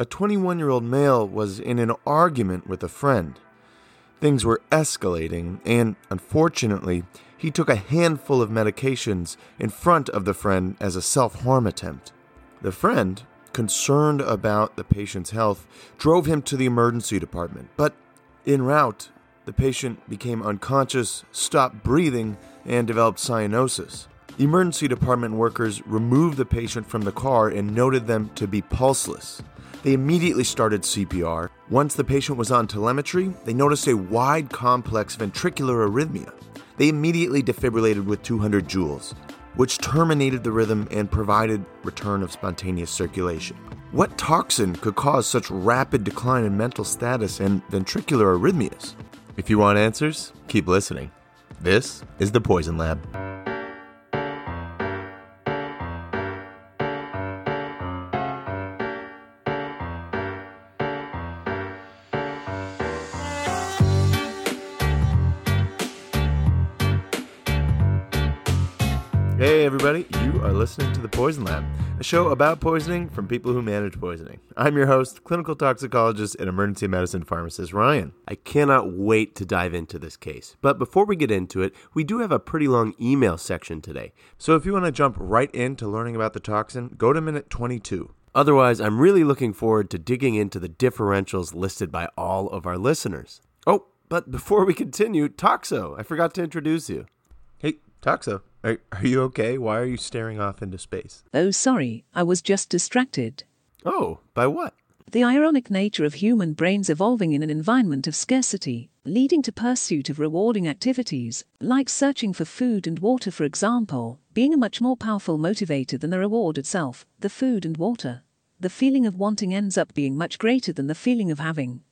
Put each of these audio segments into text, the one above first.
A 21 year old male was in an argument with a friend. Things were escalating, and unfortunately, he took a handful of medications in front of the friend as a self harm attempt. The friend, concerned about the patient's health, drove him to the emergency department, but en route, the patient became unconscious, stopped breathing, and developed cyanosis. Emergency department workers removed the patient from the car and noted them to be pulseless. They immediately started CPR. Once the patient was on telemetry, they noticed a wide, complex ventricular arrhythmia. They immediately defibrillated with 200 joules, which terminated the rhythm and provided return of spontaneous circulation. What toxin could cause such rapid decline in mental status and ventricular arrhythmias? If you want answers, keep listening. This is the Poison Lab. Everybody, you are listening to The Poison Lab, a show about poisoning from people who manage poisoning. I'm your host, clinical toxicologist and emergency medicine pharmacist Ryan. I cannot wait to dive into this case. But before we get into it, we do have a pretty long email section today. So if you want to jump right into learning about the toxin, go to minute 22. Otherwise, I'm really looking forward to digging into the differentials listed by all of our listeners. Oh, but before we continue, Toxo, I forgot to introduce you. Hey, Toxo, are, are you okay? Why are you staring off into space? Oh, sorry, I was just distracted. Oh, by what? The ironic nature of human brains evolving in an environment of scarcity, leading to pursuit of rewarding activities, like searching for food and water, for example, being a much more powerful motivator than the reward itself, the food and water. The feeling of wanting ends up being much greater than the feeling of having.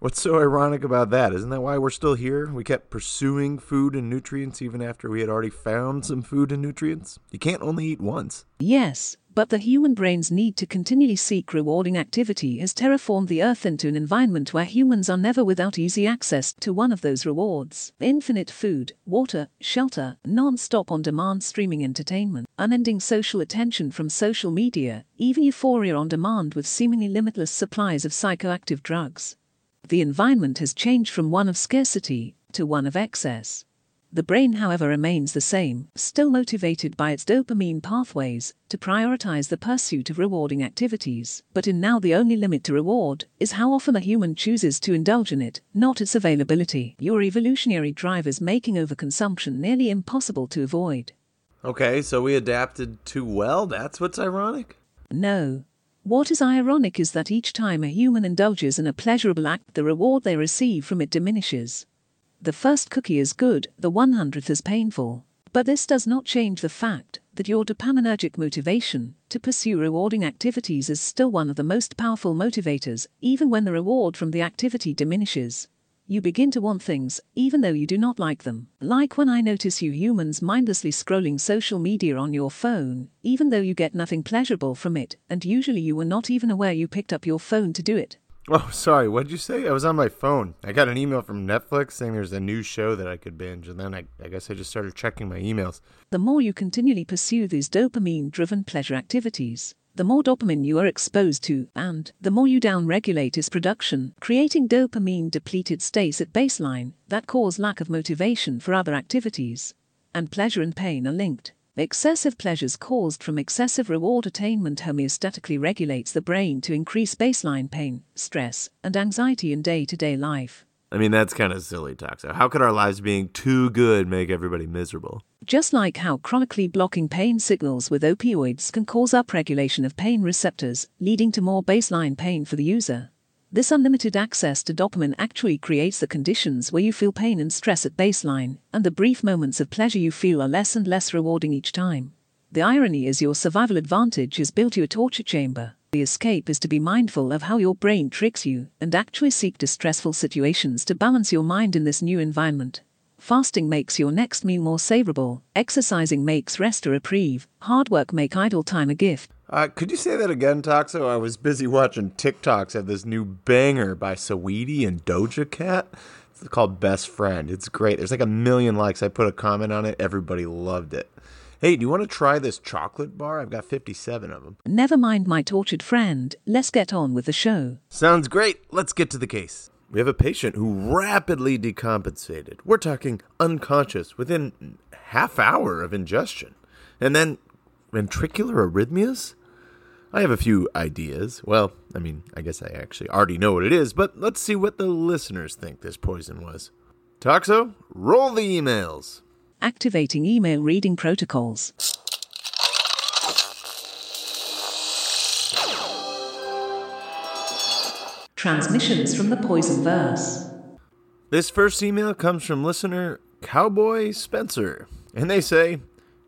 What's so ironic about that? Isn't that why we're still here? We kept pursuing food and nutrients even after we had already found some food and nutrients? You can't only eat once. Yes, but the human brain's need to continually seek rewarding activity has terraformed the Earth into an environment where humans are never without easy access to one of those rewards infinite food, water, shelter, non stop on demand streaming entertainment, unending social attention from social media, even euphoria on demand with seemingly limitless supplies of psychoactive drugs. The environment has changed from one of scarcity to one of excess. The brain, however, remains the same, still motivated by its dopamine pathways to prioritize the pursuit of rewarding activities. But in now the only limit to reward is how often a human chooses to indulge in it, not its availability. Your evolutionary drive is making overconsumption nearly impossible to avoid. Okay, so we adapted too well? That's what's ironic? No, what is ironic is that each time a human indulges in a pleasurable act, the reward they receive from it diminishes. The first cookie is good, the 100th is painful. But this does not change the fact that your dopaminergic motivation to pursue rewarding activities is still one of the most powerful motivators, even when the reward from the activity diminishes you begin to want things, even though you do not like them. Like when I notice you humans mindlessly scrolling social media on your phone, even though you get nothing pleasurable from it, and usually you were not even aware you picked up your phone to do it. Oh, sorry, what did you say? I was on my phone. I got an email from Netflix saying there's a new show that I could binge, and then I, I guess I just started checking my emails. The more you continually pursue these dopamine driven pleasure activities, the more dopamine you are exposed to, and the more you downregulate its production, creating dopamine depleted states at baseline that cause lack of motivation for other activities. And pleasure and pain are linked. Excessive pleasures caused from excessive reward attainment homeostatically regulates the brain to increase baseline pain, stress, and anxiety in day to day life. I mean, that's kind of silly, Toxo. How could our lives being too good make everybody miserable? Just like how chronically blocking pain signals with opioids can cause upregulation of pain receptors, leading to more baseline pain for the user. This unlimited access to dopamine actually creates the conditions where you feel pain and stress at baseline, and the brief moments of pleasure you feel are less and less rewarding each time. The irony is your survival advantage is built you a torture chamber, the escape is to be mindful of how your brain tricks you and actually seek distressful situations to balance your mind in this new environment. Fasting makes your next meal more savourable. Exercising makes rest a reprieve. Hard work make idle time a gift. Uh, could you say that again, Toxo? I was busy watching TikToks of this new banger by Saweetie and Doja Cat. It's called Best Friend. It's great. There's like a million likes. I put a comment on it. Everybody loved it. Hey, do you want to try this chocolate bar? I've got 57 of them. Never mind my tortured friend, let's get on with the show. Sounds great. Let's get to the case. We have a patient who rapidly decompensated. We're talking unconscious within half hour of ingestion. And then ventricular arrhythmias? I have a few ideas. Well, I mean, I guess I actually already know what it is, but let's see what the listeners think this poison was. Toxo, roll the emails. Activating email reading protocols. Transmissions from the Poison Verse. This first email comes from listener Cowboy Spencer, and they say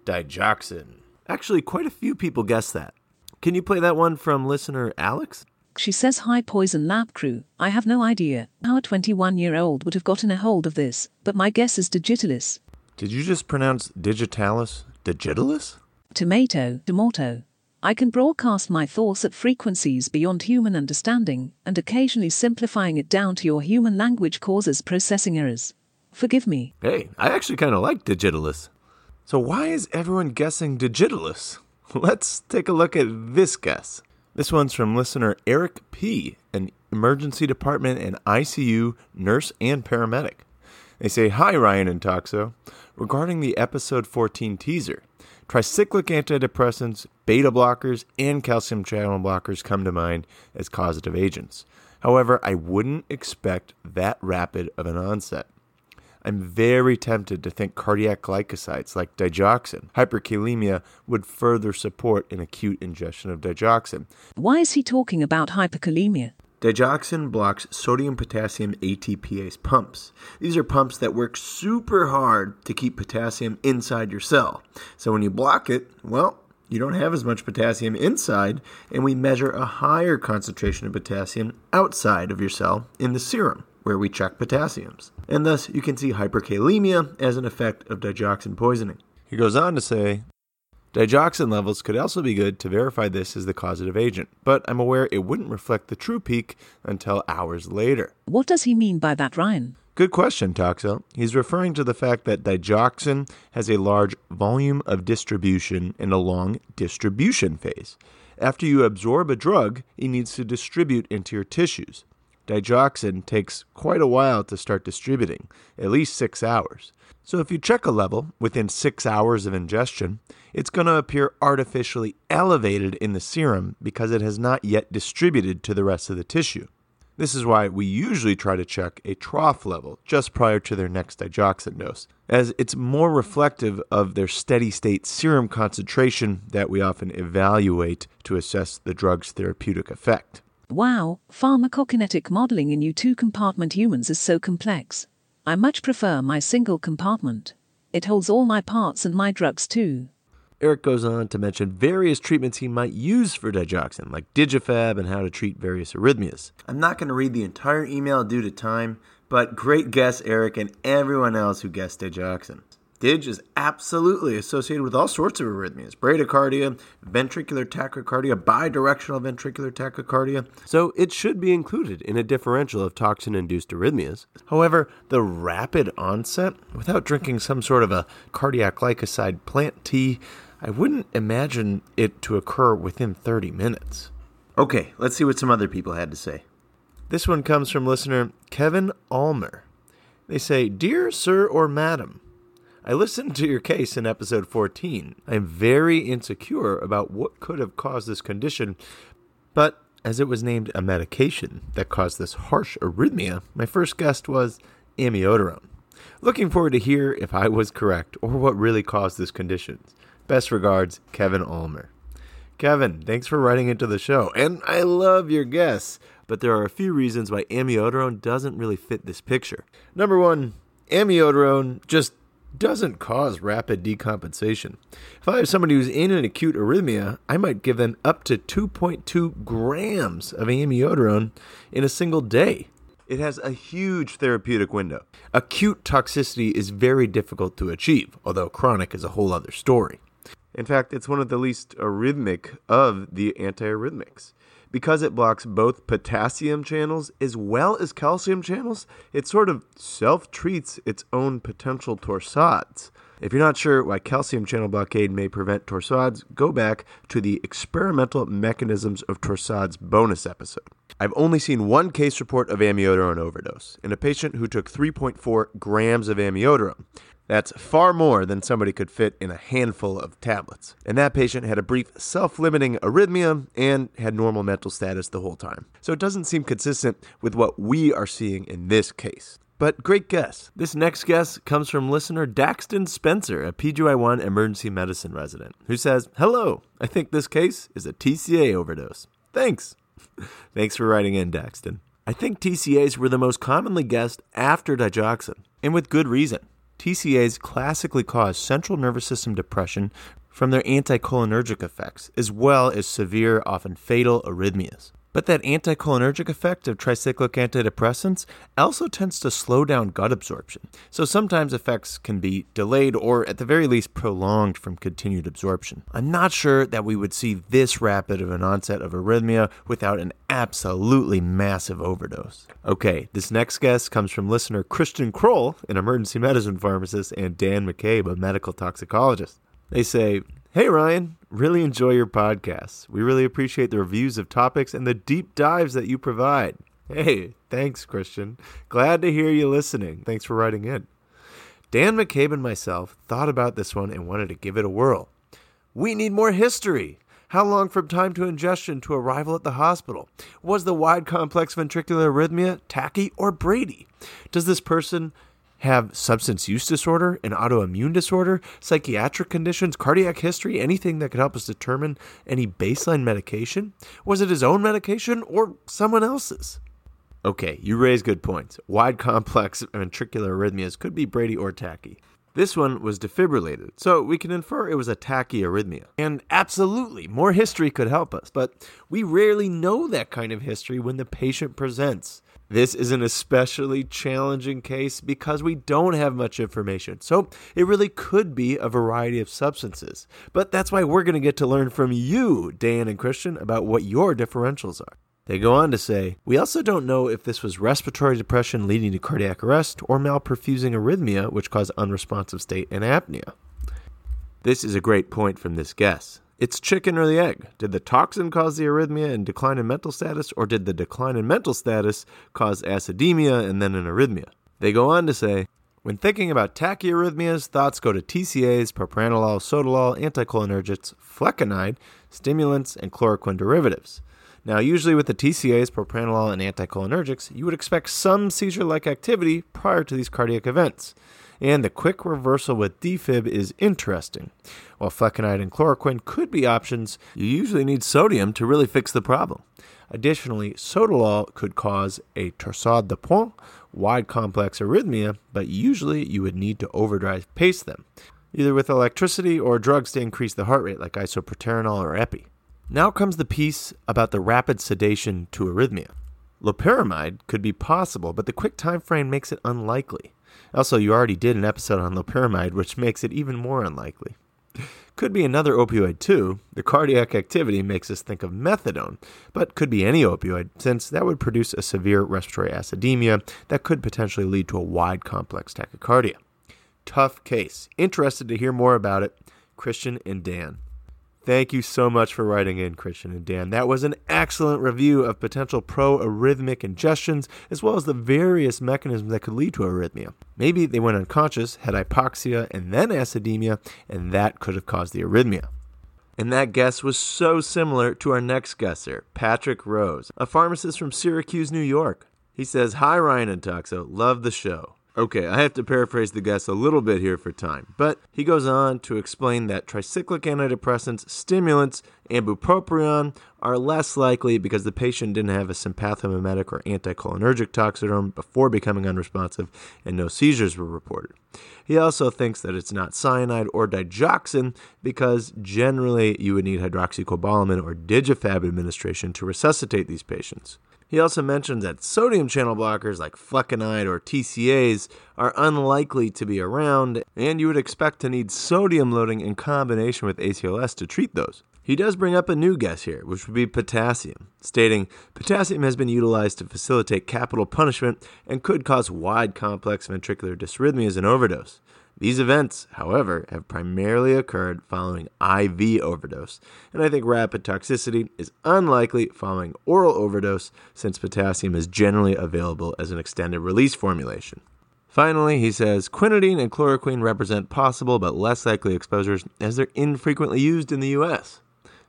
digoxin. Actually, quite a few people guessed that. Can you play that one from listener Alex? She says, Hi, Poison Lab crew. I have no idea how a 21 year old would have gotten a hold of this, but my guess is digitalis. Did you just pronounce digitalis? Digitalis? Tomato, tomato. I can broadcast my thoughts at frequencies beyond human understanding, and occasionally simplifying it down to your human language causes processing errors. Forgive me. Hey, I actually kind of like digitalis. So, why is everyone guessing digitalis? Let's take a look at this guess. This one's from listener Eric P., an emergency department and ICU nurse and paramedic. They say, Hi, Ryan and Toxo. Regarding the episode 14 teaser, tricyclic antidepressants, beta blockers, and calcium channel blockers come to mind as causative agents. However, I wouldn't expect that rapid of an onset. I'm very tempted to think cardiac glycosides like digoxin, hyperkalemia would further support an acute ingestion of digoxin. Why is he talking about hyperkalemia? Digoxin blocks sodium potassium ATPase pumps. These are pumps that work super hard to keep potassium inside your cell. So when you block it, well, you don't have as much potassium inside, and we measure a higher concentration of potassium outside of your cell in the serum, where we check potassiums. And thus, you can see hyperkalemia as an effect of digoxin poisoning. He goes on to say, Digoxin levels could also be good to verify this as the causative agent, but I'm aware it wouldn't reflect the true peak until hours later. What does he mean by that, Ryan? Good question, Toxo. He's referring to the fact that digoxin has a large volume of distribution and a long distribution phase. After you absorb a drug, it needs to distribute into your tissues. Digoxin takes quite a while to start distributing, at least six hours. So if you check a level within six hours of ingestion, it's going to appear artificially elevated in the serum because it has not yet distributed to the rest of the tissue. This is why we usually try to check a trough level just prior to their next digoxin dose, as it's more reflective of their steady state serum concentration that we often evaluate to assess the drug's therapeutic effect. Wow, pharmacokinetic modeling in you two compartment humans is so complex. I much prefer my single compartment. It holds all my parts and my drugs too. Eric goes on to mention various treatments he might use for digoxin, like Digifab and how to treat various arrhythmias. I'm not going to read the entire email due to time, but great guess, Eric, and everyone else who guessed digoxin. Dig is absolutely associated with all sorts of arrhythmias bradycardia, ventricular tachycardia, bidirectional ventricular tachycardia. So it should be included in a differential of toxin induced arrhythmias. However, the rapid onset, without drinking some sort of a cardiac glycoside plant tea, I wouldn't imagine it to occur within 30 minutes. Okay, let's see what some other people had to say. This one comes from listener Kevin Almer. They say, Dear Sir or Madam, I listened to your case in episode 14. I am very insecure about what could have caused this condition, but as it was named a medication that caused this harsh arrhythmia, my first guess was amiodarone. Looking forward to hear if I was correct or what really caused this condition. Best regards, Kevin Ulmer. Kevin, thanks for writing into the show, and I love your guess, but there are a few reasons why amiodarone doesn't really fit this picture. Number one, amiodarone just doesn't cause rapid decompensation. If I have somebody who's in an acute arrhythmia, I might give them up to 2.2 grams of amiodarone in a single day. It has a huge therapeutic window. Acute toxicity is very difficult to achieve, although chronic is a whole other story. In fact, it's one of the least arrhythmic of the antiarrhythmics because it blocks both potassium channels as well as calcium channels, it sort of self treats its own potential torsades. If you're not sure why calcium channel blockade may prevent torsades, go back to the experimental mechanisms of torsades bonus episode. I've only seen one case report of amiodarone overdose in a patient who took 3.4 grams of amiodarone. That's far more than somebody could fit in a handful of tablets. And that patient had a brief self limiting arrhythmia and had normal mental status the whole time. So it doesn't seem consistent with what we are seeing in this case. But great guess. This next guess comes from listener Daxton Spencer, a PGY1 emergency medicine resident, who says, Hello, I think this case is a TCA overdose. Thanks. Thanks for writing in, Daxton. I think TCAs were the most commonly guessed after digoxin, and with good reason. TCAs classically cause central nervous system depression from their anticholinergic effects, as well as severe, often fatal arrhythmias. But that anticholinergic effect of tricyclic antidepressants also tends to slow down gut absorption. So sometimes effects can be delayed or, at the very least, prolonged from continued absorption. I'm not sure that we would see this rapid of an onset of arrhythmia without an absolutely massive overdose. Okay, this next guess comes from listener Christian Kroll, an emergency medicine pharmacist, and Dan McCabe, a medical toxicologist. They say, Hey Ryan, really enjoy your podcasts. We really appreciate the reviews of topics and the deep dives that you provide. Hey, thanks, Christian. Glad to hear you listening. Thanks for writing in. Dan McCabe and myself thought about this one and wanted to give it a whirl. We need more history. How long from time to ingestion to arrival at the hospital? Was the wide complex ventricular arrhythmia Tachy or Brady? Does this person have substance use disorder, an autoimmune disorder, psychiatric conditions, cardiac history, anything that could help us determine any baseline medication? Was it his own medication or someone else's? Okay, you raise good points. Wide complex ventricular arrhythmias could be Brady or Tachy. This one was defibrillated, so we can infer it was a tachyarrhythmia. And absolutely, more history could help us, but we rarely know that kind of history when the patient presents. This is an especially challenging case because we don't have much information. So it really could be a variety of substances. But that's why we're going to get to learn from you, Dan and Christian, about what your differentials are. They go on to say, We also don't know if this was respiratory depression leading to cardiac arrest or malperfusing arrhythmia, which caused unresponsive state and apnea. This is a great point from this guess. It's chicken or the egg. Did the toxin cause the arrhythmia and decline in mental status, or did the decline in mental status cause acidemia and then an arrhythmia? They go on to say, when thinking about tachyarrhythmias, thoughts go to TCAs, propranolol, sotalol, anticholinergics, flecainide, stimulants, and chloroquine derivatives. Now, usually with the TCAs, propranolol, and anticholinergics, you would expect some seizure like activity prior to these cardiac events and the quick reversal with defib is interesting. While flecainide and chloroquine could be options, you usually need sodium to really fix the problem. Additionally, sotalol could cause a torsade de pointes, wide complex arrhythmia, but usually you would need to overdrive pace them, either with electricity or drugs to increase the heart rate like isoproterenol or epi. Now comes the piece about the rapid sedation to arrhythmia. Loperamide could be possible, but the quick time frame makes it unlikely. Also, you already did an episode on loperamide, which makes it even more unlikely. Could be another opioid too. The cardiac activity makes us think of methadone, but could be any opioid, since that would produce a severe respiratory acidemia that could potentially lead to a wide complex tachycardia. Tough case. Interested to hear more about it? Christian and Dan. Thank you so much for writing in, Christian and Dan. That was an excellent review of potential pro arrhythmic ingestions, as well as the various mechanisms that could lead to arrhythmia. Maybe they went unconscious, had hypoxia, and then acidemia, and that could have caused the arrhythmia. And that guess was so similar to our next guesser, Patrick Rose, a pharmacist from Syracuse, New York. He says, Hi, Ryan and Toxo. Love the show. Okay, I have to paraphrase the guest a little bit here for time, but he goes on to explain that tricyclic antidepressants, stimulants, and bupropion are less likely because the patient didn't have a sympathomimetic or anticholinergic toxidrome before becoming unresponsive and no seizures were reported. He also thinks that it's not cyanide or digoxin because generally you would need hydroxycobalamin or digifab administration to resuscitate these patients. He also mentions that sodium channel blockers like flecainide or TCAs are unlikely to be around, and you would expect to need sodium loading in combination with ACLS to treat those. He does bring up a new guess here, which would be potassium, stating potassium has been utilized to facilitate capital punishment and could cause wide complex ventricular dysrhythmias and overdose. These events, however, have primarily occurred following IV overdose, and I think rapid toxicity is unlikely following oral overdose since potassium is generally available as an extended release formulation. Finally, he says quinidine and chloroquine represent possible but less likely exposures as they're infrequently used in the US.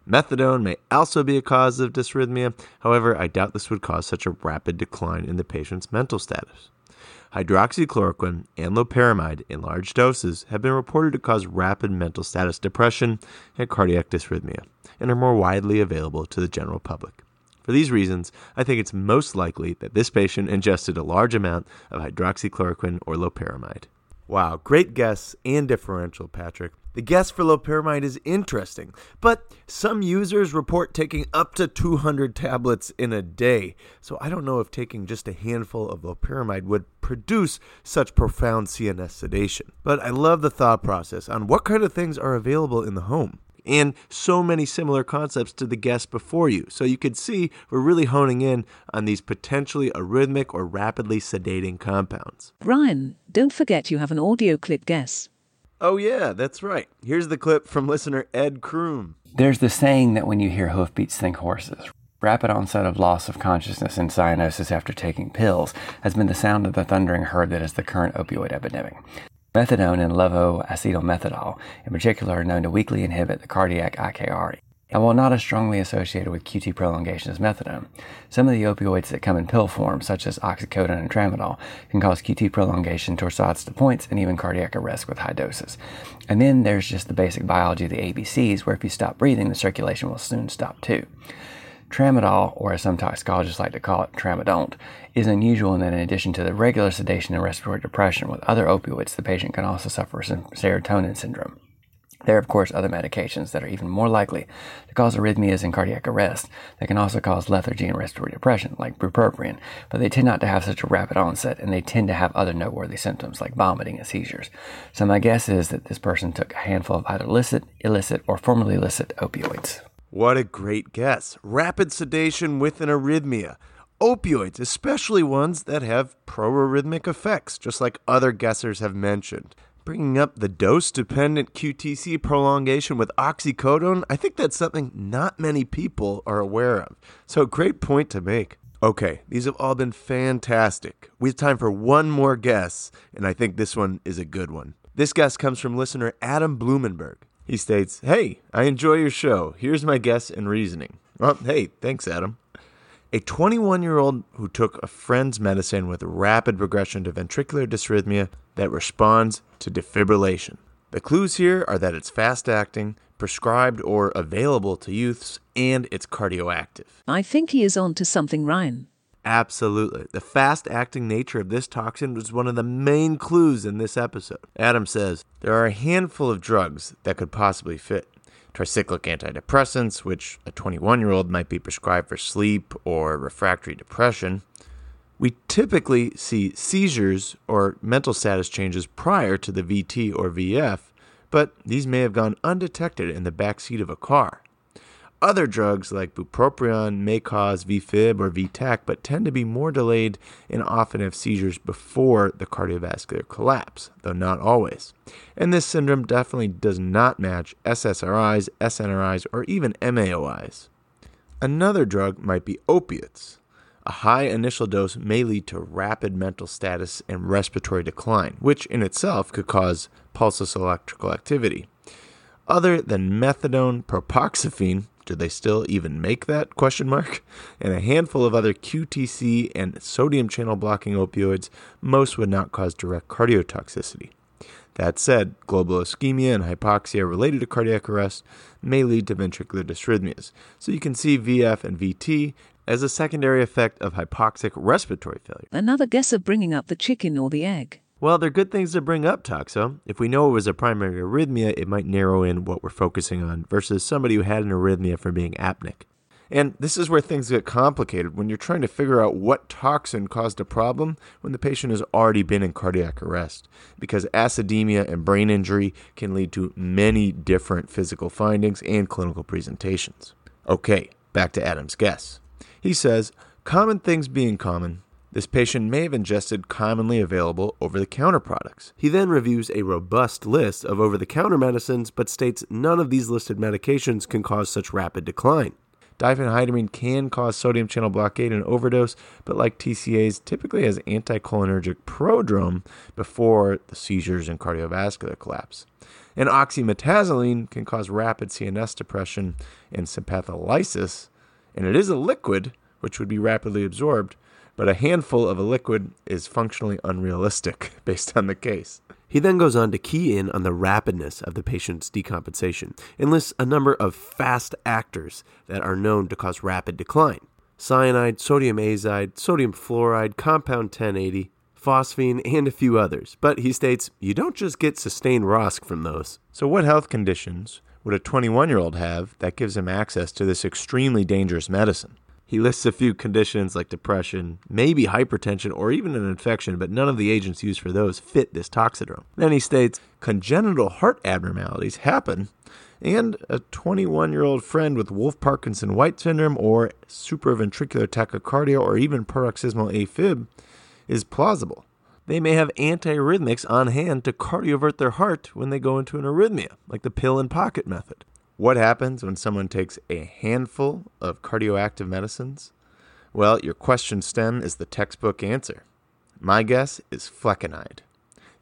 Methadone may also be a cause of dysrhythmia, however, I doubt this would cause such a rapid decline in the patient's mental status. Hydroxychloroquine and loperamide in large doses have been reported to cause rapid mental status depression and cardiac dysrhythmia, and are more widely available to the general public. For these reasons, I think it's most likely that this patient ingested a large amount of hydroxychloroquine or loperamide. Wow, great guess and differential, Patrick. The guess for loperamide is interesting, but some users report taking up to 200 tablets in a day. So I don't know if taking just a handful of loperamide would produce such profound CNS sedation. But I love the thought process on what kind of things are available in the home and so many similar concepts to the guest before you. So you can see we're really honing in on these potentially arrhythmic or rapidly sedating compounds. Ryan, don't forget you have an audio clip guess. Oh, yeah, that's right. Here's the clip from listener Ed Kroom. There's the saying that when you hear hoofbeats, think horses. Rapid onset of loss of consciousness and cyanosis after taking pills has been the sound of the thundering herd that is the current opioid epidemic. Methadone and levoacetylmethadol, in particular, are known to weakly inhibit the cardiac IKR. And while not as strongly associated with QT prolongation as methadone, some of the opioids that come in pill form, such as oxycodone and tramadol, can cause QT prolongation, torsades de points, and even cardiac arrest with high doses. And then there's just the basic biology of the ABCs, where if you stop breathing, the circulation will soon stop too. Tramadol, or as some toxicologists like to call it, tramadont, is unusual in that in addition to the regular sedation and respiratory depression with other opioids, the patient can also suffer from serotonin syndrome. There are, of course, other medications that are even more likely to cause arrhythmias and cardiac arrest that can also cause lethargy and respiratory depression, like bupropion, but they tend not to have such a rapid onset and they tend to have other noteworthy symptoms like vomiting and seizures. So, my guess is that this person took a handful of either illicit, illicit, or formerly illicit opioids. What a great guess. Rapid sedation with an arrhythmia. Opioids, especially ones that have proarrhythmic effects, just like other guessers have mentioned. Bringing up the dose dependent QTC prolongation with oxycodone, I think that's something not many people are aware of. So, great point to make. Okay, these have all been fantastic. We have time for one more guess, and I think this one is a good one. This guess comes from listener Adam Blumenberg. He states, Hey, I enjoy your show. Here's my guess and reasoning. Well, hey, thanks, Adam. A 21 year old who took a friend's medicine with rapid progression to ventricular dysrhythmia that responds to defibrillation. The clues here are that it's fast acting, prescribed or available to youths, and it's cardioactive. I think he is on to something, Ryan. Absolutely. The fast acting nature of this toxin was one of the main clues in this episode. Adam says there are a handful of drugs that could possibly fit. Tricyclic antidepressants, which a 21 year old might be prescribed for sleep or refractory depression. We typically see seizures or mental status changes prior to the VT or VF, but these may have gone undetected in the back seat of a car. Other drugs like bupropion may cause VFib or VTAC, but tend to be more delayed and often have seizures before the cardiovascular collapse, though not always. And this syndrome definitely does not match SSRIs, SNRIs, or even MAOIs. Another drug might be opiates. A high initial dose may lead to rapid mental status and respiratory decline, which in itself could cause pulsus electrical activity. Other than methadone, propoxyphene, do they still even make that question mark? And a handful of other QTC and sodium channel blocking opioids, most would not cause direct cardiotoxicity. That said, global ischemia and hypoxia related to cardiac arrest may lead to ventricular dysrhythmias. So you can see VF and VT as a secondary effect of hypoxic respiratory failure. Another guess of bringing up the chicken or the egg. Well, they're good things to bring up, Toxo. If we know it was a primary arrhythmia, it might narrow in what we're focusing on versus somebody who had an arrhythmia from being apneic. And this is where things get complicated when you're trying to figure out what toxin caused a problem when the patient has already been in cardiac arrest. Because acidemia and brain injury can lead to many different physical findings and clinical presentations. Okay, back to Adam's guess. He says, common things being common, this patient may have ingested commonly available over the counter products. He then reviews a robust list of over the counter medicines, but states none of these listed medications can cause such rapid decline. Diphenhydramine can cause sodium channel blockade and overdose, but like TCAs, typically has anticholinergic prodrome before the seizures and cardiovascular collapse. And oxymetazoline can cause rapid CNS depression and sympatholysis, and it is a liquid, which would be rapidly absorbed, but a handful of a liquid is functionally unrealistic based on the case. He then goes on to key in on the rapidness of the patient's decompensation and lists a number of fast actors that are known to cause rapid decline cyanide, sodium azide, sodium fluoride, compound 1080, phosphine, and a few others. But he states you don't just get sustained ROSC from those. So, what health conditions would a 21 year old have that gives him access to this extremely dangerous medicine? He lists a few conditions like depression, maybe hypertension, or even an infection, but none of the agents used for those fit this toxidrome. Then he states congenital heart abnormalities happen, and a 21 year old friend with Wolff Parkinson White syndrome or supraventricular tachycardia or even paroxysmal AFib is plausible. They may have antiarrhythmics on hand to cardiovert their heart when they go into an arrhythmia, like the pill and pocket method. What happens when someone takes a handful of cardioactive medicines? Well, your question stem is the textbook answer. My guess is flecainide.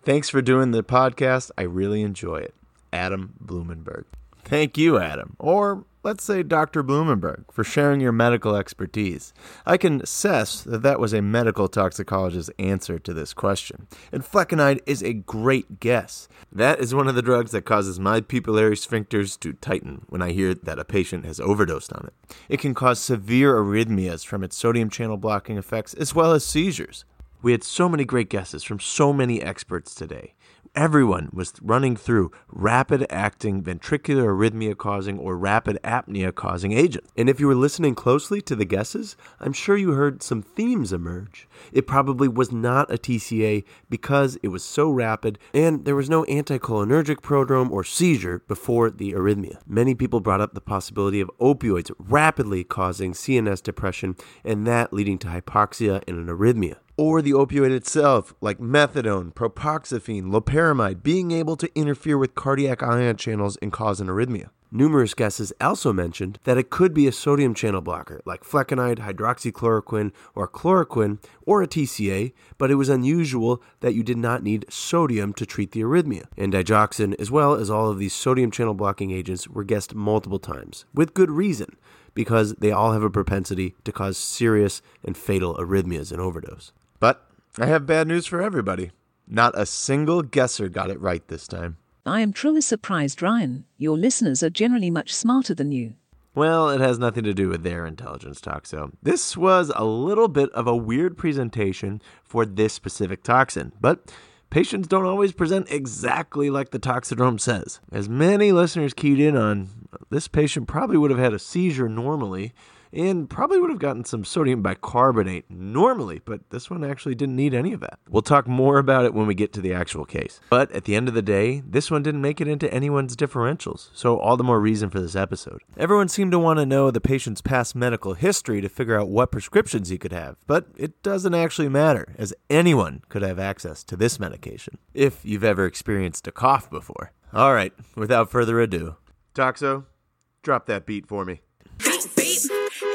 Thanks for doing the podcast. I really enjoy it. Adam Blumenberg. Thank you, Adam. Or let's say Dr. Blumenberg, for sharing your medical expertise. I can assess that that was a medical toxicologist's answer to this question. And flecainide is a great guess. That is one of the drugs that causes my pupillary sphincters to tighten when I hear that a patient has overdosed on it. It can cause severe arrhythmias from its sodium channel blocking effects as well as seizures. We had so many great guesses from so many experts today everyone was running through rapid acting ventricular arrhythmia causing or rapid apnea causing agents. And if you were listening closely to the guesses, I'm sure you heard some themes emerge. It probably was not a TCA because it was so rapid and there was no anticholinergic prodrome or seizure before the arrhythmia. Many people brought up the possibility of opioids rapidly causing CNS depression and that leading to hypoxia and an arrhythmia or the opioid itself, like methadone, propoxyphene, loperamide, being able to interfere with cardiac ion channels and cause an arrhythmia. Numerous guesses also mentioned that it could be a sodium channel blocker like flecainide, hydroxychloroquine, or chloroquine, or a TCA, but it was unusual that you did not need sodium to treat the arrhythmia. And digoxin, as well as all of these sodium channel blocking agents, were guessed multiple times, with good reason, because they all have a propensity to cause serious and fatal arrhythmias and overdose. But I have bad news for everybody. Not a single guesser got it right this time. I am truly surprised, Ryan. Your listeners are generally much smarter than you. Well, it has nothing to do with their intelligence, Toxo. This was a little bit of a weird presentation for this specific toxin, but patients don't always present exactly like the toxidrome says. As many listeners keyed in on, this patient probably would have had a seizure normally, and probably would have gotten some sodium bicarbonate normally, but this one actually didn't need any of that. We'll talk more about it when we get to the actual case. But at the end of the day, this one didn't make it into anyone's differentials, so all the more reason for this episode. Everyone seemed to want to know the patient's past medical history to figure out what prescriptions he could have, but it doesn't actually matter, as anyone could have access to this medication, if you've ever experienced a cough before. All right, without further ado, Toxo, drop that beat for me.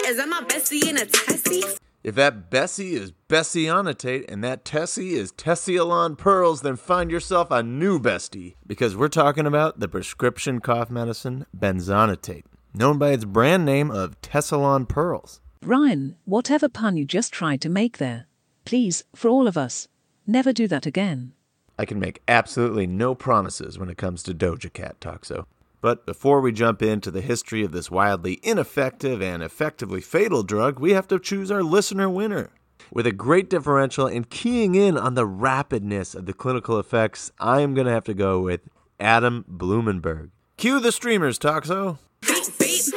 Is that my Bessie in a Tessie? If that Bessie is Bessie Onatate and that Tessie is Tessiolon Pearls, then find yourself a new bestie. Because we're talking about the prescription cough medicine benzonatate, known by its brand name of Tessalon Pearls. Ryan, whatever pun you just tried to make there, please, for all of us, never do that again. I can make absolutely no promises when it comes to Doja Cat, Toxo. But before we jump into the history of this wildly ineffective and effectively fatal drug, we have to choose our listener winner. With a great differential and keying in on the rapidness of the clinical effects, I am going to have to go with Adam Blumenberg. Cue the streamers, Toxo. Beep, beep.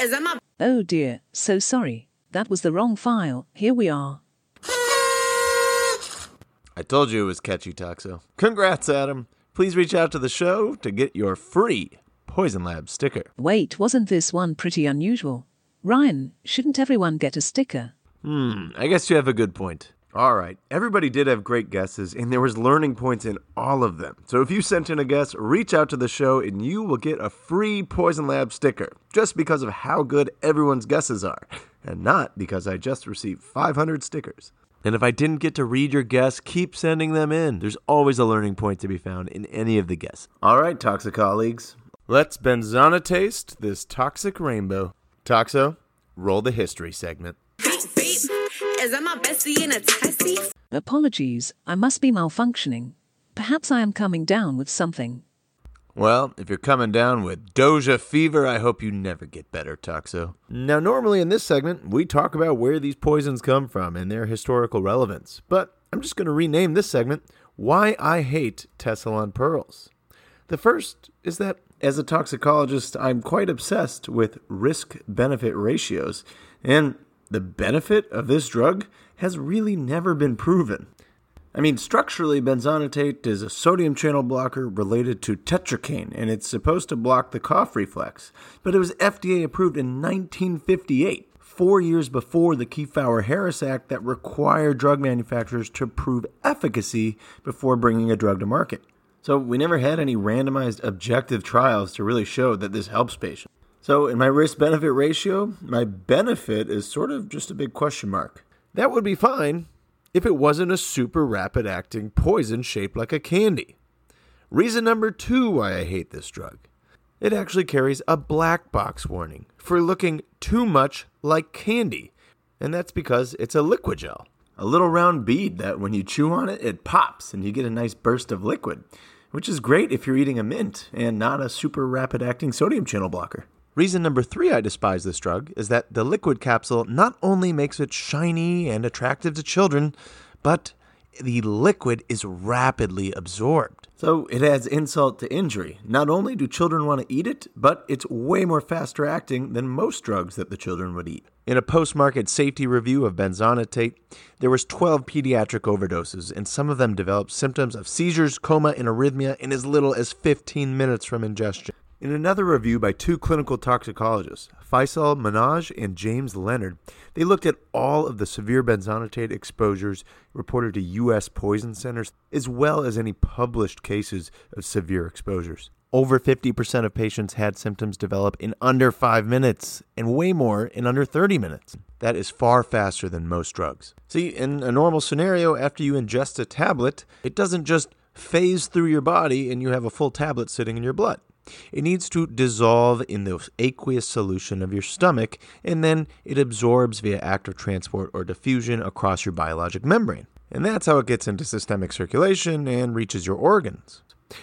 Is that my Oh dear, so sorry. That was the wrong file. Here we are. I told you it was catchy, Toxo. Congrats, Adam. Please reach out to the show to get your free Poison Lab sticker. Wait, wasn't this one pretty unusual? Ryan, shouldn't everyone get a sticker? Hmm, I guess you have a good point. All right, everybody did have great guesses, and there was learning points in all of them. So if you sent in a guess, reach out to the show, and you will get a free Poison Lab sticker, just because of how good everyone's guesses are, and not because I just received 500 stickers. And if I didn't get to read your guess, keep sending them in. There's always a learning point to be found in any of the guesses. All right, toxic colleagues, let's benzona taste this toxic rainbow. Toxo, roll the history segment. Beep, beep. Is that my bestie in a testy? Apologies, I must be malfunctioning. Perhaps I am coming down with something. Well, if you're coming down with Doja fever, I hope you never get better, Toxo. Now, normally in this segment, we talk about where these poisons come from and their historical relevance, but I'm just going to rename this segment Why I Hate Tessalon Pearls. The first is that as a toxicologist, I'm quite obsessed with risk benefit ratios, and the benefit of this drug has really never been proven. I mean, structurally, benzonatate is a sodium channel blocker related to tetracaine, and it's supposed to block the cough reflex. But it was FDA approved in 1958, four years before the Kefauver Harris Act that required drug manufacturers to prove efficacy before bringing a drug to market. So we never had any randomized objective trials to really show that this helps patients. So in my risk benefit ratio, my benefit is sort of just a big question mark. That would be fine if it wasn't a super rapid acting poison shaped like a candy. Reason number two why I hate this drug it actually carries a black box warning for looking too much like candy, and that's because it's a liquid gel. A little round bead that when you chew on it, it pops and you get a nice burst of liquid, which is great if you're eating a mint and not a super rapid acting sodium channel blocker. Reason number three I despise this drug is that the liquid capsule not only makes it shiny and attractive to children, but the liquid is rapidly absorbed. So it adds insult to injury. Not only do children want to eat it, but it's way more faster acting than most drugs that the children would eat. In a post-market safety review of benzonatate, there was 12 pediatric overdoses, and some of them developed symptoms of seizures, coma, and arrhythmia in as little as 15 minutes from ingestion. In another review by two clinical toxicologists, Faisal Manaj and James Leonard, they looked at all of the severe benzonatate exposures reported to U.S. poison centers, as well as any published cases of severe exposures. Over 50% of patients had symptoms develop in under five minutes, and way more in under 30 minutes. That is far faster than most drugs. See, in a normal scenario, after you ingest a tablet, it doesn't just phase through your body and you have a full tablet sitting in your blood. It needs to dissolve in the aqueous solution of your stomach, and then it absorbs via active transport or diffusion across your biologic membrane. And that's how it gets into systemic circulation and reaches your organs.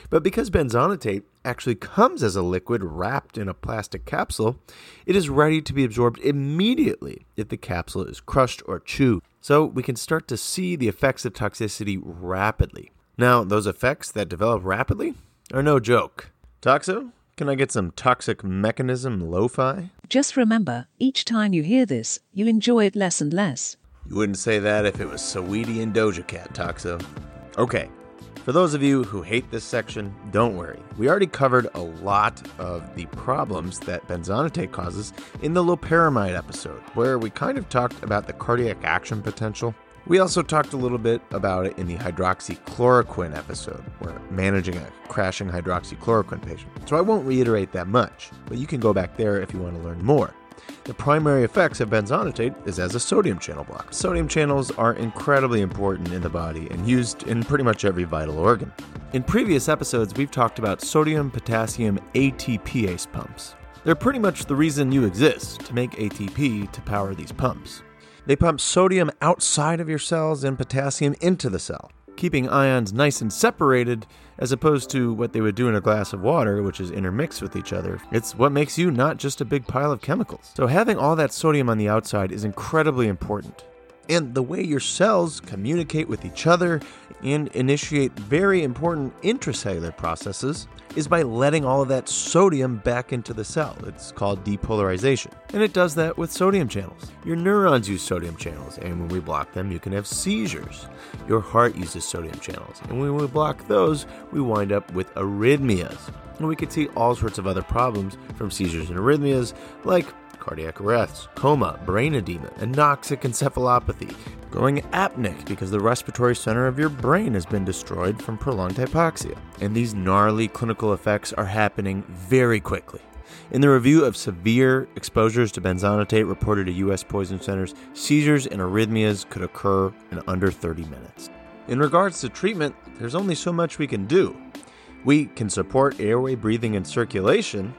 But because benzonatate actually comes as a liquid wrapped in a plastic capsule, it is ready to be absorbed immediately if the capsule is crushed or chewed. So we can start to see the effects of toxicity rapidly. Now, those effects that develop rapidly are no joke. Toxo, can I get some toxic mechanism lo fi? Just remember, each time you hear this, you enjoy it less and less. You wouldn't say that if it was Saweetie and Doja Cat, Toxo. Okay, for those of you who hate this section, don't worry. We already covered a lot of the problems that benzonatate causes in the loperamide episode, where we kind of talked about the cardiac action potential. We also talked a little bit about it in the hydroxychloroquine episode, where managing a crashing hydroxychloroquine patient. So I won't reiterate that much, but you can go back there if you want to learn more. The primary effects of benzonatate is as a sodium channel blocker. Sodium channels are incredibly important in the body and used in pretty much every vital organ. In previous episodes, we've talked about sodium potassium ATPase pumps. They're pretty much the reason you exist to make ATP to power these pumps. They pump sodium outside of your cells and potassium into the cell, keeping ions nice and separated as opposed to what they would do in a glass of water, which is intermixed with each other. It's what makes you not just a big pile of chemicals. So having all that sodium on the outside is incredibly important. And the way your cells communicate with each other and initiate very important intracellular processes is by letting all of that sodium back into the cell. It's called depolarization. And it does that with sodium channels. Your neurons use sodium channels, and when we block them, you can have seizures. Your heart uses sodium channels, and when we block those, we wind up with arrhythmias. And we could see all sorts of other problems from seizures and arrhythmias, like cardiac arrests, coma, brain edema, anoxic encephalopathy, going apneic because the respiratory center of your brain has been destroyed from prolonged hypoxia. And these gnarly clinical effects are happening very quickly. In the review of severe exposures to benzonatate reported to U.S. poison centers, seizures and arrhythmias could occur in under 30 minutes. In regards to treatment, there's only so much we can do. We can support airway breathing and circulation,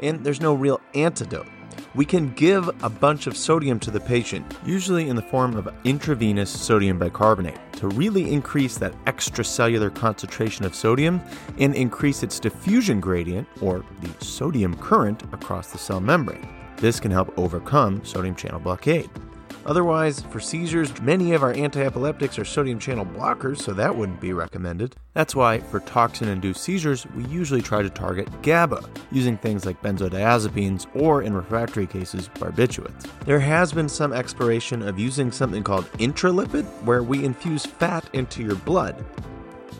and there's no real antidote. We can give a bunch of sodium to the patient, usually in the form of intravenous sodium bicarbonate, to really increase that extracellular concentration of sodium and increase its diffusion gradient, or the sodium current, across the cell membrane. This can help overcome sodium channel blockade. Otherwise, for seizures, many of our anti epileptics are sodium channel blockers, so that wouldn't be recommended. That's why, for toxin induced seizures, we usually try to target GABA, using things like benzodiazepines or, in refractory cases, barbiturates. There has been some exploration of using something called intralipid, where we infuse fat into your blood.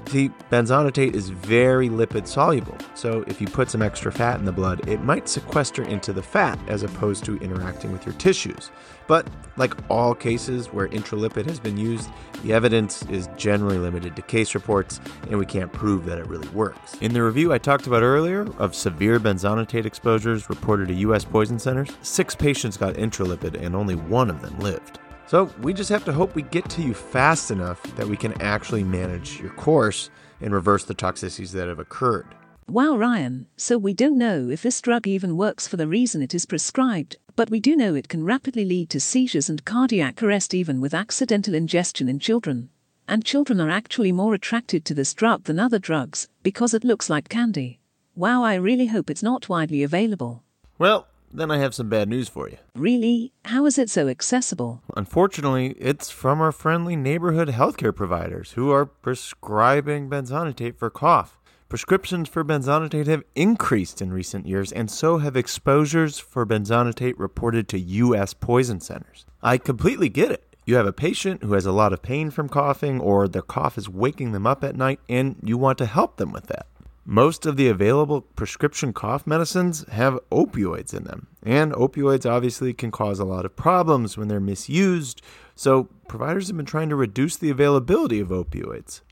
See, benzonatate is very lipid soluble, so if you put some extra fat in the blood, it might sequester into the fat as opposed to interacting with your tissues. But, like all cases where intralipid has been used, the evidence is generally limited to case reports, and we can't prove that it really works. In the review I talked about earlier of severe benzonatate exposures reported to U.S. poison centers, six patients got intralipid and only one of them lived. So we just have to hope we get to you fast enough that we can actually manage your course and reverse the toxicities that have occurred. Wow, Ryan, so we don't know if this drug even works for the reason it is prescribed, but we do know it can rapidly lead to seizures and cardiac arrest even with accidental ingestion in children. And children are actually more attracted to this drug than other drugs because it looks like candy. Wow, I really hope it's not widely available. Well, then I have some bad news for you. Really? How is it so accessible? Unfortunately, it's from our friendly neighborhood healthcare providers who are prescribing benzonatate for cough. Prescriptions for benzonatate have increased in recent years, and so have exposures for benzonatate reported to U.S. poison centers. I completely get it. You have a patient who has a lot of pain from coughing, or their cough is waking them up at night, and you want to help them with that. Most of the available prescription cough medicines have opioids in them, and opioids obviously can cause a lot of problems when they're misused, so providers have been trying to reduce the availability of opioids,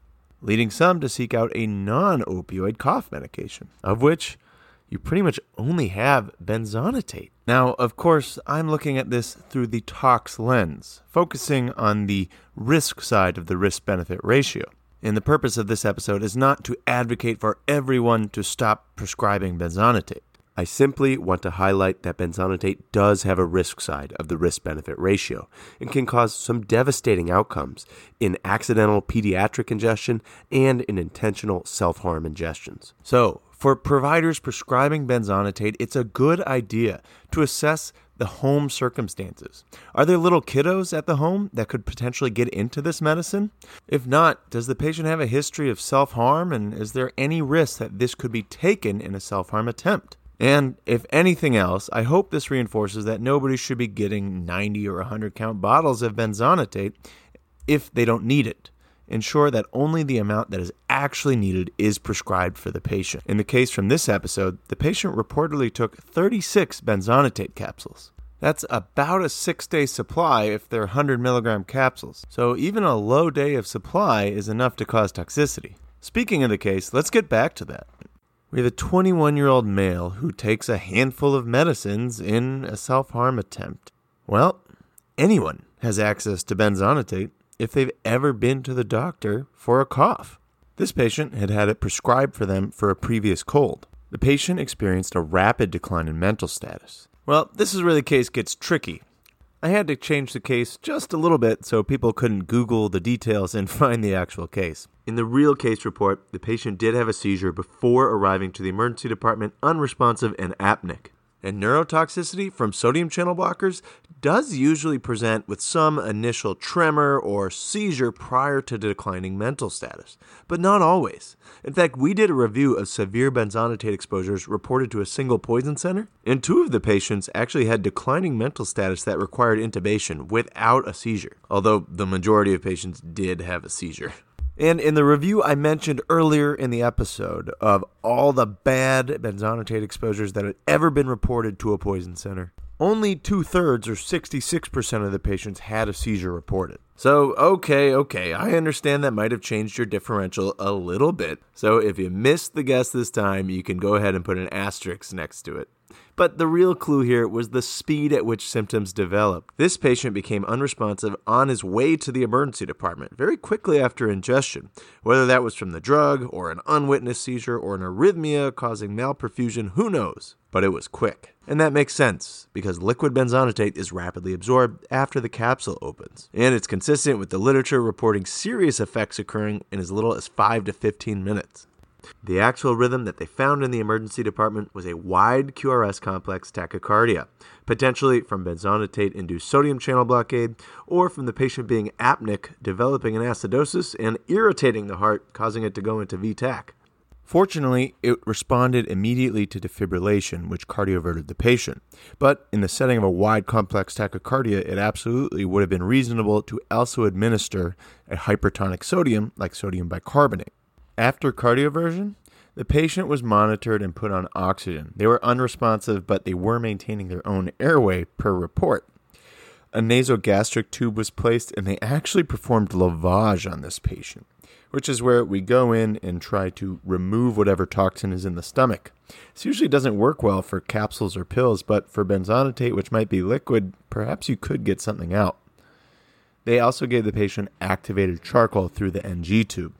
leading some to seek out a non opioid cough medication, of which you pretty much only have benzonatate. Now, of course, I'm looking at this through the tox lens, focusing on the risk side of the risk benefit ratio. And the purpose of this episode is not to advocate for everyone to stop prescribing benzonatate. I simply want to highlight that benzonatate does have a risk side of the risk benefit ratio and can cause some devastating outcomes in accidental pediatric ingestion and in intentional self harm ingestions. So, for providers prescribing benzonatate, it's a good idea to assess the home circumstances. Are there little kiddos at the home that could potentially get into this medicine? If not, does the patient have a history of self harm and is there any risk that this could be taken in a self harm attempt? And if anything else, I hope this reinforces that nobody should be getting 90 or 100 count bottles of benzonatate if they don't need it. Ensure that only the amount that is actually needed is prescribed for the patient. In the case from this episode, the patient reportedly took 36 benzonatate capsules. That's about a six day supply if they're 100 milligram capsules. So even a low day of supply is enough to cause toxicity. Speaking of the case, let's get back to that. We have a 21 year old male who takes a handful of medicines in a self harm attempt. Well, anyone has access to benzonatate if they've ever been to the doctor for a cough. This patient had had it prescribed for them for a previous cold. The patient experienced a rapid decline in mental status. Well, this is where the case gets tricky. I had to change the case just a little bit so people couldn't Google the details and find the actual case. In the real case report, the patient did have a seizure before arriving to the emergency department, unresponsive and apneic. And neurotoxicity from sodium channel blockers does usually present with some initial tremor or seizure prior to declining mental status, but not always. In fact, we did a review of severe benzonatate exposures reported to a single poison center, and two of the patients actually had declining mental status that required intubation without a seizure, although the majority of patients did have a seizure. And in the review I mentioned earlier in the episode of all the bad benzonatate exposures that had ever been reported to a poison center, only two thirds or 66% of the patients had a seizure reported. So, okay, okay, I understand that might have changed your differential a little bit. So, if you missed the guess this time, you can go ahead and put an asterisk next to it. But the real clue here was the speed at which symptoms developed. This patient became unresponsive on his way to the emergency department very quickly after ingestion, whether that was from the drug or an unwitnessed seizure or an arrhythmia causing malperfusion, who knows? But it was quick. And that makes sense because liquid benzonatate is rapidly absorbed after the capsule opens. And it's consistent with the literature reporting serious effects occurring in as little as 5 to 15 minutes. The actual rhythm that they found in the emergency department was a wide QRS complex tachycardia, potentially from benzonatate induced sodium channel blockade, or from the patient being apneic, developing an acidosis and irritating the heart, causing it to go into VTAC. Fortunately, it responded immediately to defibrillation, which cardioverted the patient. But in the setting of a wide complex tachycardia, it absolutely would have been reasonable to also administer a hypertonic sodium, like sodium bicarbonate. After cardioversion, the patient was monitored and put on oxygen. They were unresponsive, but they were maintaining their own airway per report. A nasogastric tube was placed, and they actually performed lavage on this patient, which is where we go in and try to remove whatever toxin is in the stomach. This usually doesn't work well for capsules or pills, but for benzonatate, which might be liquid, perhaps you could get something out. They also gave the patient activated charcoal through the NG tube.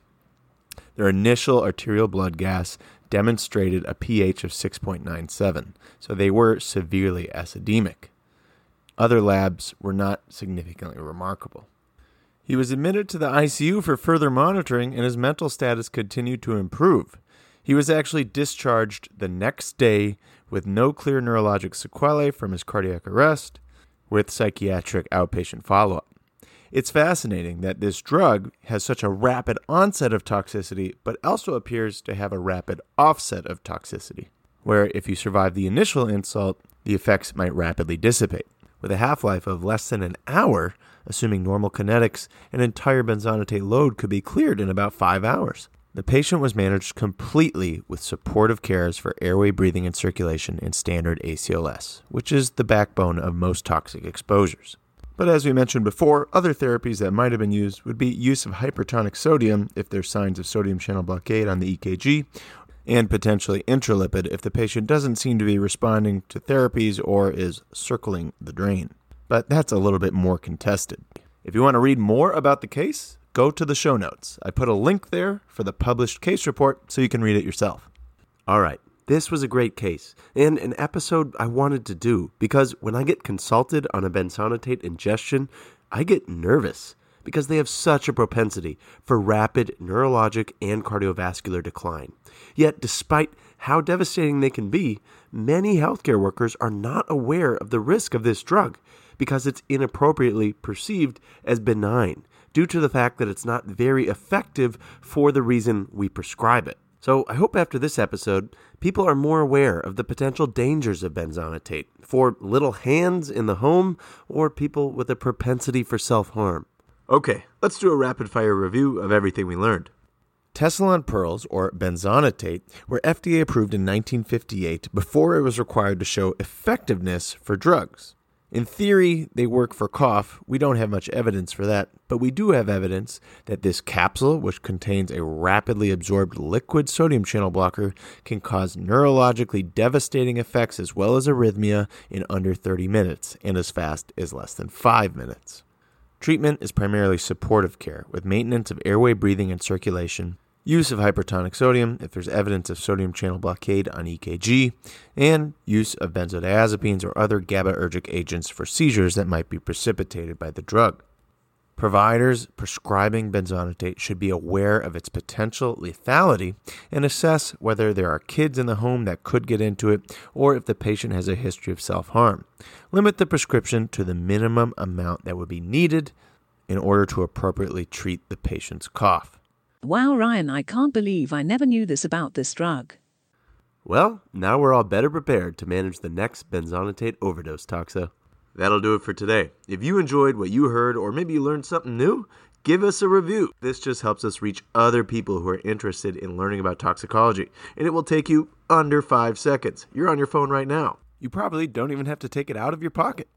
Their initial arterial blood gas demonstrated a pH of 6.97, so they were severely acidemic. Other labs were not significantly remarkable. He was admitted to the ICU for further monitoring, and his mental status continued to improve. He was actually discharged the next day with no clear neurologic sequelae from his cardiac arrest, with psychiatric outpatient follow up. It's fascinating that this drug has such a rapid onset of toxicity, but also appears to have a rapid offset of toxicity, where if you survive the initial insult, the effects might rapidly dissipate. With a half life of less than an hour, assuming normal kinetics, an entire benzonatate load could be cleared in about five hours. The patient was managed completely with supportive cares for airway breathing and circulation in standard ACLS, which is the backbone of most toxic exposures. But as we mentioned before, other therapies that might have been used would be use of hypertonic sodium if there's signs of sodium channel blockade on the EKG, and potentially intralipid if the patient doesn't seem to be responding to therapies or is circling the drain. But that's a little bit more contested. If you want to read more about the case, go to the show notes. I put a link there for the published case report so you can read it yourself. All right. This was a great case and an episode I wanted to do because when I get consulted on a benzonatate ingestion, I get nervous because they have such a propensity for rapid neurologic and cardiovascular decline. Yet, despite how devastating they can be, many healthcare workers are not aware of the risk of this drug because it's inappropriately perceived as benign due to the fact that it's not very effective for the reason we prescribe it. So I hope after this episode, people are more aware of the potential dangers of benzonatate for little hands in the home or people with a propensity for self harm. Okay, let's do a rapid fire review of everything we learned. Tessalon pearls, or benzonatate, were FDA approved in 1958 before it was required to show effectiveness for drugs. In theory, they work for cough. We don't have much evidence for that, but we do have evidence that this capsule, which contains a rapidly absorbed liquid sodium channel blocker, can cause neurologically devastating effects as well as arrhythmia in under 30 minutes and as fast as less than 5 minutes. Treatment is primarily supportive care with maintenance of airway breathing and circulation, use of hypertonic sodium if there's evidence of sodium channel blockade on EKG, and use of benzodiazepines or other GABAergic agents for seizures that might be precipitated by the drug. Providers prescribing benzonatate should be aware of its potential lethality and assess whether there are kids in the home that could get into it or if the patient has a history of self harm. Limit the prescription to the minimum amount that would be needed in order to appropriately treat the patient's cough. Wow, Ryan, I can't believe I never knew this about this drug. Well, now we're all better prepared to manage the next benzonatate overdose, Toxo. That'll do it for today. If you enjoyed what you heard, or maybe you learned something new, give us a review. This just helps us reach other people who are interested in learning about toxicology, and it will take you under five seconds. You're on your phone right now. You probably don't even have to take it out of your pocket.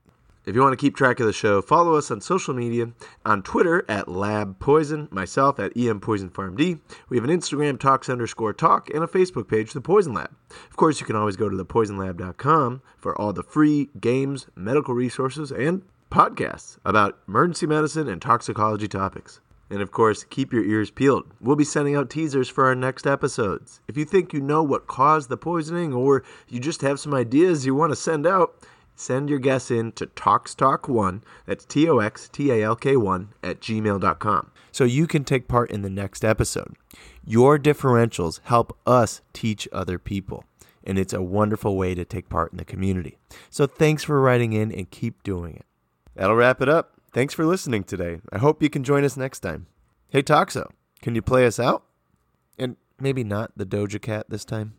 If you want to keep track of the show, follow us on social media on Twitter at Lab Poison, myself at EM Poison PharmD. We have an Instagram tox underscore talk and a Facebook page, The Poison Lab. Of course, you can always go to thepoisonlab.com for all the free games, medical resources, and podcasts about emergency medicine and toxicology topics. And of course, keep your ears peeled. We'll be sending out teasers for our next episodes. If you think you know what caused the poisoning or you just have some ideas you want to send out, send your guess in to toxtalk1 that's t-o-x-t-a-l-k-1 at gmail.com so you can take part in the next episode. Your differentials help us teach other people and it's a wonderful way to take part in the community. So thanks for writing in and keep doing it. That'll wrap it up. Thanks for listening today. I hope you can join us next time. Hey toxo can you play us out? And maybe not the doja cat this time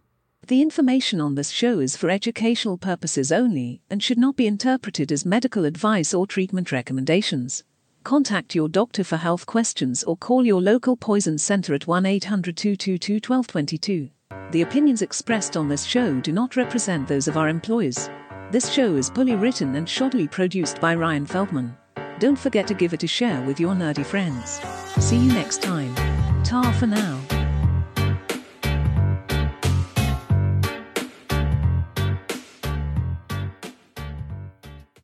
The information on this show is for educational purposes only and should not be interpreted as medical advice or treatment recommendations. Contact your doctor for health questions or call your local poison center at 1 800 222 1222. The opinions expressed on this show do not represent those of our employers. This show is fully written and shoddily produced by Ryan Feldman. Don't forget to give it a share with your nerdy friends. See you next time. Ta for now.